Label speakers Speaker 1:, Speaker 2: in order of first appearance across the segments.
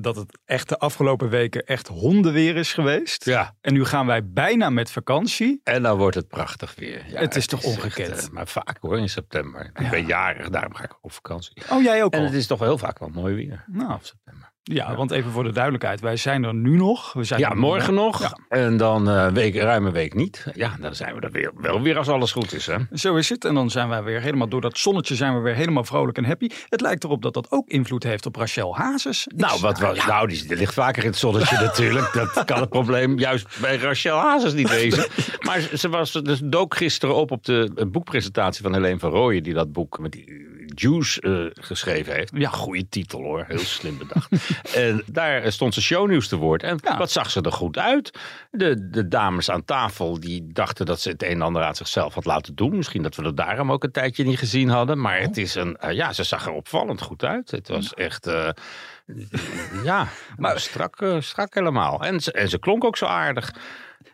Speaker 1: Dat het echt de afgelopen weken echt hondenweer is geweest.
Speaker 2: Ja.
Speaker 1: En nu gaan wij bijna met vakantie.
Speaker 2: En dan wordt het prachtig weer. Ja,
Speaker 1: Het is toch
Speaker 2: echt,
Speaker 1: ongekend?
Speaker 2: eh, maar vaak hoor, in september. Ik ben jarig, daarom ga ik op vakantie.
Speaker 1: Oh, jij ook
Speaker 2: En
Speaker 1: al?
Speaker 2: het is toch wel heel vaak wel mooi weer.
Speaker 1: Nou,
Speaker 2: september.
Speaker 1: Ja, want even voor de duidelijkheid. Wij zijn er nu nog. We zijn
Speaker 2: Ja, morgen nog.
Speaker 1: Ja.
Speaker 2: En dan eh week, ruim een week niet. Ja, dan zijn we er weer, wel weer als alles goed is. Hè?
Speaker 1: Zo is het. En dan zijn wij weer helemaal door dat zonnetje zijn we weer helemaal vrolijk en happy. Het lijkt erop dat dat ook invloed heeft op Rachel Hazes.
Speaker 2: Nou, wat, wat, nou die, die ligt vaker in het zonnetje natuurlijk. Dat kan het probleem juist bij Rachel Hazes niet wezen. Maar ze was dus dook gisteren op op de eh, boekpresentatie van Helene van Rooyen... die dat boek met die Juice eh, geschreven heeft. Ja, goede titel hoor. Heel slim bedacht. en daar stond ze shownieuws te woord. En
Speaker 1: Ja.
Speaker 2: wat zag ze er goed uit? De, de dames aan tafel die dachten dat ze het een en ander aan zichzelf had laten doen. Misschien dat we er daarom ook een tijdje niet gezien hadden. Maar het is een... eh, ja, ze zag er opvallend goed uit. Het was echt... eh, ja, maar strak, strak helemaal. En ze, en ze klonk ook zo aardig.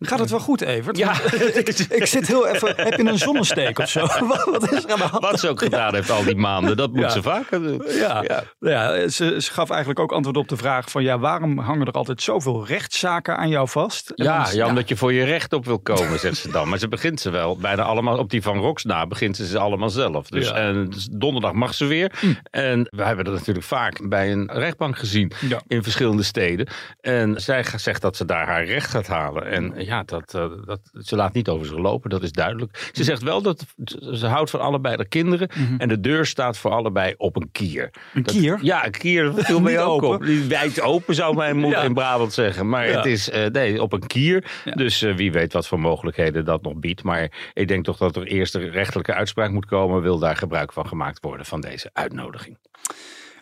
Speaker 1: Gaat het wel goed, Evert?
Speaker 2: Ja.
Speaker 1: ik, ik zit heel even... Heb je een zonnesteek of zo? wat, wat is er aan de hand?
Speaker 2: Wat ze ook gedaan heeft al die maanden, dat moet
Speaker 1: Ja.
Speaker 2: ze vaker doen.
Speaker 1: Ja,
Speaker 2: Ja.
Speaker 1: ja. ze, ze gaf eigenlijk ook antwoord op de vraag van... ja, waarom hangen er altijd zoveel rechtszaken aan jou vast? En
Speaker 2: Ja,
Speaker 1: dan-
Speaker 2: ja, omdat je voor je recht op wil komen, zegt ze dan. Maar ze begint ze wel, bijna allemaal op die van Rox na, begint ze ze allemaal zelf. Dus, en, dus donderdag mag ze weer. En we hebben dat natuurlijk vaak bij een rechtbank gezien in verschillende steden. En zij zegt dat ze daar haar recht gaat halen. En ja, dat, eh, dat, ze laat niet over zich lopen, dat is duidelijk. Ze zegt wel dat ze houdt van allebei de kinderen. En de deur staat voor allebei op een kier.
Speaker 1: Een
Speaker 2: Dat-
Speaker 1: kier?
Speaker 2: ja, een kier, viel mij ook
Speaker 1: open.
Speaker 2: op. Die wijd open zou mijn moeder
Speaker 1: Ja.
Speaker 2: in Brabant zeggen. Maar
Speaker 1: Ja.
Speaker 2: het is eh, nee, op een kier.
Speaker 1: Ja.
Speaker 2: Dus eh, wie weet wat voor mogelijkheden dat nog biedt. Maar ik denk toch dat er eerst een rechterlijke uitspraak moet komen. Wil daar gebruik van gemaakt worden van deze uitnodiging.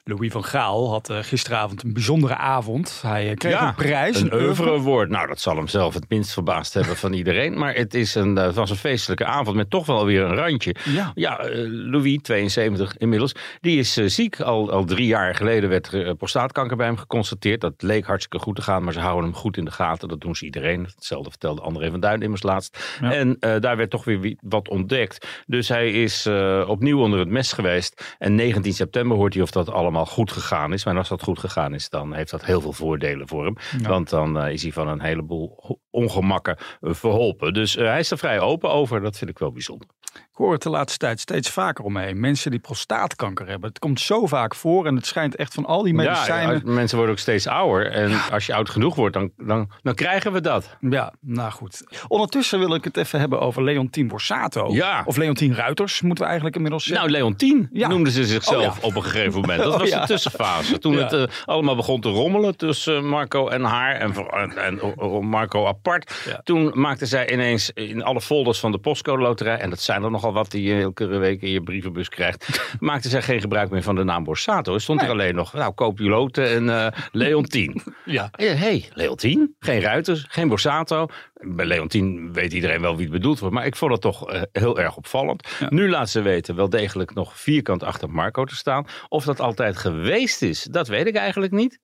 Speaker 1: Louis van Gaal had eh, gisteravond een bijzondere avond. Hij eh, kreeg een prijs.
Speaker 2: Een oeuvre award. Nou, dat zal hem zelf het minst verbaasd hebben van iedereen. Maar het is een, eh, was een feestelijke avond met toch wel weer een randje.
Speaker 1: Ja.
Speaker 2: Ja, Louis, 72 inmiddels, die is ziek. Al, al drie jaar geleden werd prostaatkanker bij hem geconstateerd. Dat leek hartstikke goed te gaan, maar ze houden hem goed in de gaten. Dat doen ze iedereen. Hetzelfde vertelde André van Duin immers laatst.
Speaker 1: Ja.
Speaker 2: En daar werd toch weer wat ontdekt. Dus hij is opnieuw onder het mes geweest. En 19 september hoort hij of dat allemaal goed gegaan is. Maar als dat goed gegaan is, dan heeft dat heel veel voordelen voor hem. Want dan eh, is hij van een heleboel ongemakken eh, verholpen. Dus eh, hij is er vrij open over. Dat vind ik wel bijzonder.
Speaker 1: Ik hoor het de laatste tijd steeds vaker omheen. Mensen die prostaatkanker hebben. Het komt zo vaak voor en het schijnt echt van al die medicijnen.
Speaker 2: Ja, mensen worden ook steeds ouder. En als je oud genoeg wordt, dan, dan, dan krijgen we dat.
Speaker 1: Ja, nou goed. Ondertussen wil ik het even hebben over Leontien Borsato.
Speaker 2: Ja.
Speaker 1: Of Leontien Ruiters, moeten we eigenlijk inmiddels zeggen.
Speaker 2: Nou, Leontien
Speaker 1: Ja.
Speaker 2: noemden ze zichzelf
Speaker 1: Oh,
Speaker 2: op een gegeven moment. Dat
Speaker 1: Oh,
Speaker 2: was de tussenfase. Toen het eh, allemaal begon te rommelen tussen Marco en haar. En, en, en Marco apart.
Speaker 1: Ja.
Speaker 2: Toen maakte zij ineens in alle folders van de postcode loterij. En dat zijn er nogal wat die je elke week in je brievenbus krijgt. maakte zij geen gebruik meer van de naam Borsato. Er stond er alleen nog, nou, koop je loten en eh Leontien.
Speaker 1: Ja.
Speaker 2: Hé, hey, Leontien? Geen Ruiters, geen Borsato. Bij Leontien weet iedereen wel wie het bedoeld wordt. Maar ik vond het toch eh, heel erg opvallend. Nu laat ze weten wel degelijk nog vierkant achter Marco te staan. Of dat altijd geweest is, dat weet ik eigenlijk niet.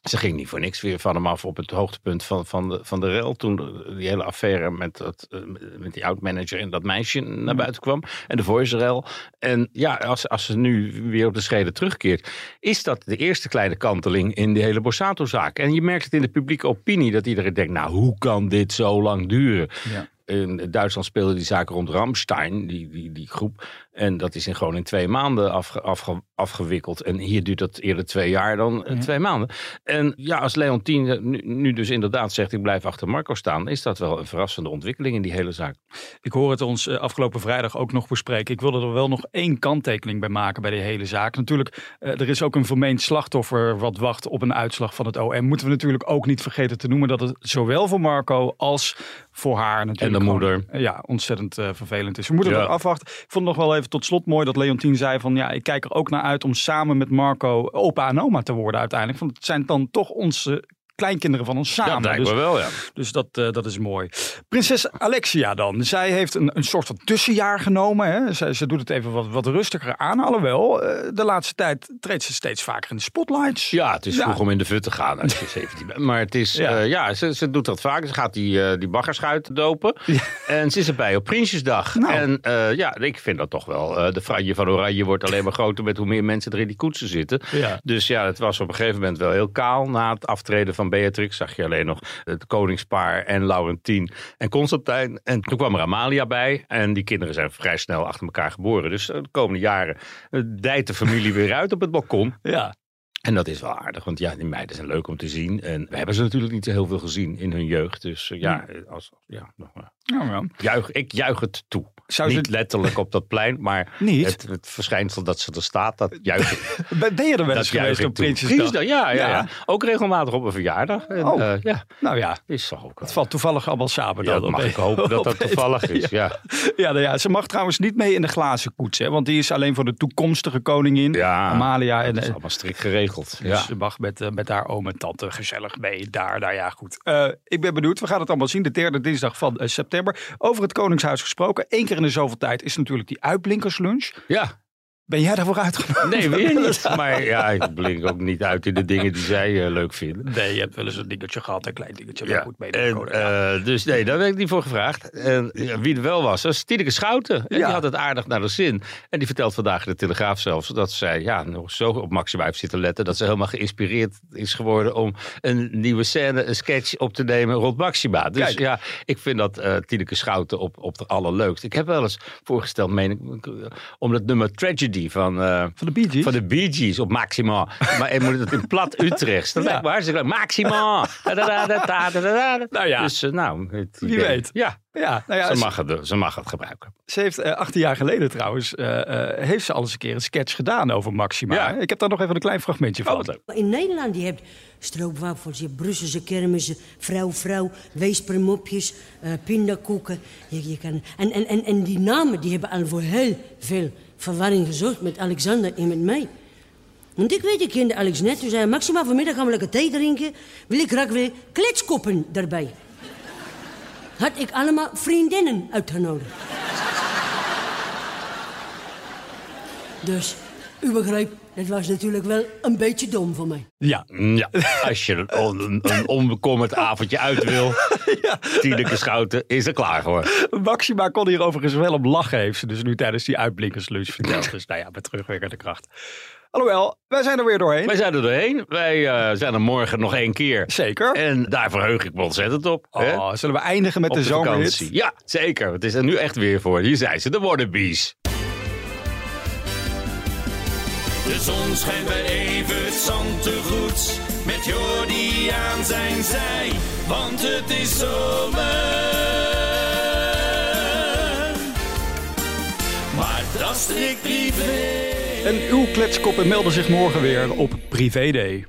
Speaker 2: Ze ging niet voor niks weer van hem af op het hoogtepunt van, van, de, van de rel. Toen de- die hele affaire met, dat, eh, met die oud-manager en dat meisje naar buiten kwam. En de voice-rel. En ja, als, als ze nu weer op de schreden terugkeert. Is dat de eerste kleine kanteling in die hele Borsato-zaak. En je merkt het in de publieke opinie. Dat iedereen denkt, nou hoe kan dit zo lang duren?
Speaker 1: Ja.
Speaker 2: In Duitsland speelde die zaak rond Ramstein, die, die, die groep. En dat is in gewoon in twee maanden afge, afge- afgewikkeld. En hier duurt dat eerder twee jaar dan eh, twee maanden. En ja, als Leontien eh, nu, nu dus inderdaad zegt ik blijf achter Marco staan... is dat wel een verrassende ontwikkeling in die hele zaak.
Speaker 1: Ik hoor het ons eh, afgelopen vrijdag ook nog bespreken. Ik wilde er wel nog één kanttekening bij maken bij de hele zaak. Natuurlijk, er is ook een vermeend slachtoffer wat wacht op een uitslag van het OM. Moeten we natuurlijk ook niet vergeten te noemen dat het zowel voor Marco als voor haar natuurlijk
Speaker 2: En de moeder.
Speaker 1: ja, ontzettend vervelend is. We moeten
Speaker 2: Ja.
Speaker 1: er afwachten. Ik vond het nog wel even tot slot mooi dat Leontien zei van ja, ik kijk er ook naar uit om samen met Marco opa en oma te worden uiteindelijk. Want het zijn dan toch onze kleinkinderen van ons samen.
Speaker 2: Ja,
Speaker 1: dus,
Speaker 2: wel, ja.
Speaker 1: dus dat, eh, dat is mooi. Prinses Alexia dan. Zij heeft een, een soort van tussenjaar genomen. Hè. Ze, ze doet het even wat, wat rustiger aan. Alhoewel, eh, de laatste tijd treedt ze steeds vaker in de spotlights.
Speaker 2: Ja, het is
Speaker 1: Ja.
Speaker 2: vroeg om in de fut te gaan als je 17 bent. Maar het is,
Speaker 1: Ja.
Speaker 2: ja, ja ze, ze doet dat vaak. Ze gaat die, eh, die baggerschuit dopen. En ze is erbij op Prinsjesdag.
Speaker 1: Nou.
Speaker 2: En eh, ja, ik vind dat toch wel. eh, de franje van Oranje wordt alleen maar groter met hoe meer mensen er in die koetsen zitten.
Speaker 1: Ja.
Speaker 2: Dus ja, het was op een gegeven moment wel heel kaal. Na het aftreden van Beatrix zag je alleen nog het koningspaar en Laurentien en Constantijn. En toen kwam er Amalia bij. En die kinderen zijn vrij snel achter elkaar geboren. Dus eh, de komende jaren eh, dijt de familie weer uit op het balkon.
Speaker 1: Ja.
Speaker 2: En dat is wel aardig, want ja, die meiden zijn leuk om te zien. En we hebben ze natuurlijk niet zo heel veel gezien in hun jeugd. Dus eh, ja, als, ja, nog maar.
Speaker 1: Nou, ja.
Speaker 2: Juich, ik juich het toe.
Speaker 1: Zou ze-
Speaker 2: niet letterlijk op dat plein, maar? Het, het verschijnsel dat ze er staat, dat juich ik,
Speaker 1: Ben je er wel eens geweest op. Prinsjesdag?
Speaker 2: Ja, ja,
Speaker 1: Ja.
Speaker 2: ja. Ook regelmatig op een verjaardag. En,
Speaker 1: Oh.
Speaker 2: eh, ja,
Speaker 1: Nou ja,
Speaker 2: is toch ook
Speaker 1: het valt toevallig allemaal samen
Speaker 2: Ja,
Speaker 1: dan.
Speaker 2: dat mag ik hopen dat dat toevallig is. Ja,
Speaker 1: Ja, nou ja, ze mag trouwens niet mee in de glazen koets, hè, want die is alleen voor de toekomstige koningin,
Speaker 2: Ja,
Speaker 1: Amalia. En,
Speaker 2: dat is
Speaker 1: eh,
Speaker 2: allemaal strikt geregeld.
Speaker 1: dus
Speaker 2: Ja.
Speaker 1: ze mag met, eh, met haar oom en tante gezellig mee daar. Nou ja, goed. Ik ben benieuwd. We gaan het allemaal zien. De derde dinsdag van eh, Over het Koningshuis gesproken. Eén keer in de zoveel tijd is natuurlijk die uitblinkerslunch.
Speaker 2: ja,
Speaker 1: Ben jij daarvoor uitgenodigd?
Speaker 2: nee, weer niet. Maar ja, ik blink ook niet uit in de dingen die zij eh, leuk vinden.
Speaker 1: Nee, je hebt wel eens een dingetje gehad, een klein dingetje.
Speaker 2: Ja,
Speaker 1: goed, mee
Speaker 2: en, eh, dus nee, daar werd ik niet voor gevraagd. En ja, wie er wel was, was Tineke Schouten. En
Speaker 1: Ja.
Speaker 2: die had het aardig naar de zin. En die vertelt vandaag in de Telegraaf zelfs dat zij ja, nog zo op Maxima heeft zitten letten. Dat ze helemaal geïnspireerd is geworden om een nieuwe scène, een sketch op te nemen rond Maxima. Dus
Speaker 1: Kijk.
Speaker 2: ja, ik vind dat eh Tineke Schouten op, op de allerleukst. Ik heb wel eens voorgesteld, meen ik, om dat nummer Tragedy van... eh,
Speaker 1: Van de Bee Gees?
Speaker 2: van de Bee Gees op Maxima. maar je moet het in plat Utrechts. Dat
Speaker 1: Ja.
Speaker 2: lijkt me hartstikke leuk. Maxima.
Speaker 1: Nou ja.
Speaker 2: Dus eh, nou, het
Speaker 1: Wie
Speaker 2: idee-
Speaker 1: weet.
Speaker 2: Ja,
Speaker 1: Ja, nou ja,
Speaker 2: ze mag, het, ze mag het gebruiken.
Speaker 1: ze heeft eh, 18 jaar geleden trouwens, eh, eh, heeft ze al eens een keer een sketch gedaan over Maxima.
Speaker 2: Ja.
Speaker 1: Ik heb daar nog even een klein fragmentje van.
Speaker 2: leuk.
Speaker 3: In Nederland je hebt stroopwafels, je hebt Brusselse kermissen, vrouw, vrouw, weespermopjes, eh pindakoeken. Je, je kan, en, en, en, en die namen die hebben al voor heel veel verwarring gezorgd met Alexander en met mij. Want ik weet, ik kende Alex net. Toen zei hij, Maxima, vanmiddag gaan we lekker thee drinken. Wil ik graag weer kletskoppen daarbij. Had ik allemaal vriendinnen uitgenodigd. Dus, u begrijpt, dat was natuurlijk wel een beetje dom van mij.
Speaker 1: Ja,
Speaker 2: Ja, als je een, on- een onbekommerd avondje uit wil. Tineke Schouten is er klaar voor.
Speaker 1: Maxima kon hier overigens wel om lachen, heeft ze dus nu tijdens die uitblinkerslunch verteld. Dus nou ja, met terugwerkende kracht. Alhoewel, wij zijn er weer doorheen.
Speaker 2: Wij zijn er doorheen. Wij eh, zijn er morgen nog één keer.
Speaker 1: Zeker.
Speaker 2: En daar verheug ik me ontzettend op. hè?
Speaker 1: Oh, zullen we eindigen met
Speaker 2: Op
Speaker 1: de,
Speaker 2: de
Speaker 1: zomerhit?
Speaker 2: vakantie. Ja, zeker. Het is er nu echt weer voor. Hier zijn ze, de Warnabees.
Speaker 4: Zon schijnt bij Evert Zantegoed. Met Jordi aan zijn zij, want het is zomer. Maar dat strikt privé.
Speaker 1: En uw kletskoppen melden zich morgen weer op Privé Day.